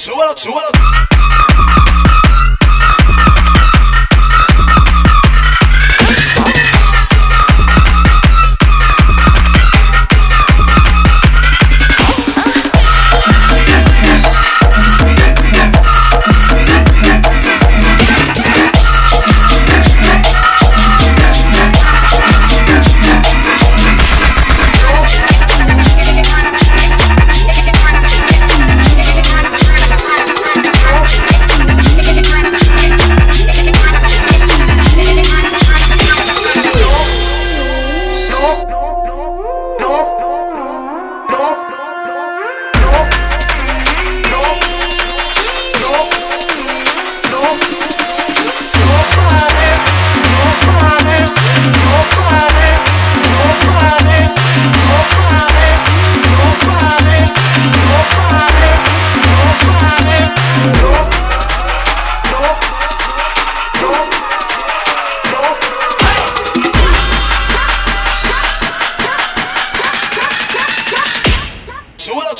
Show up, show up.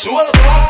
Súbelo.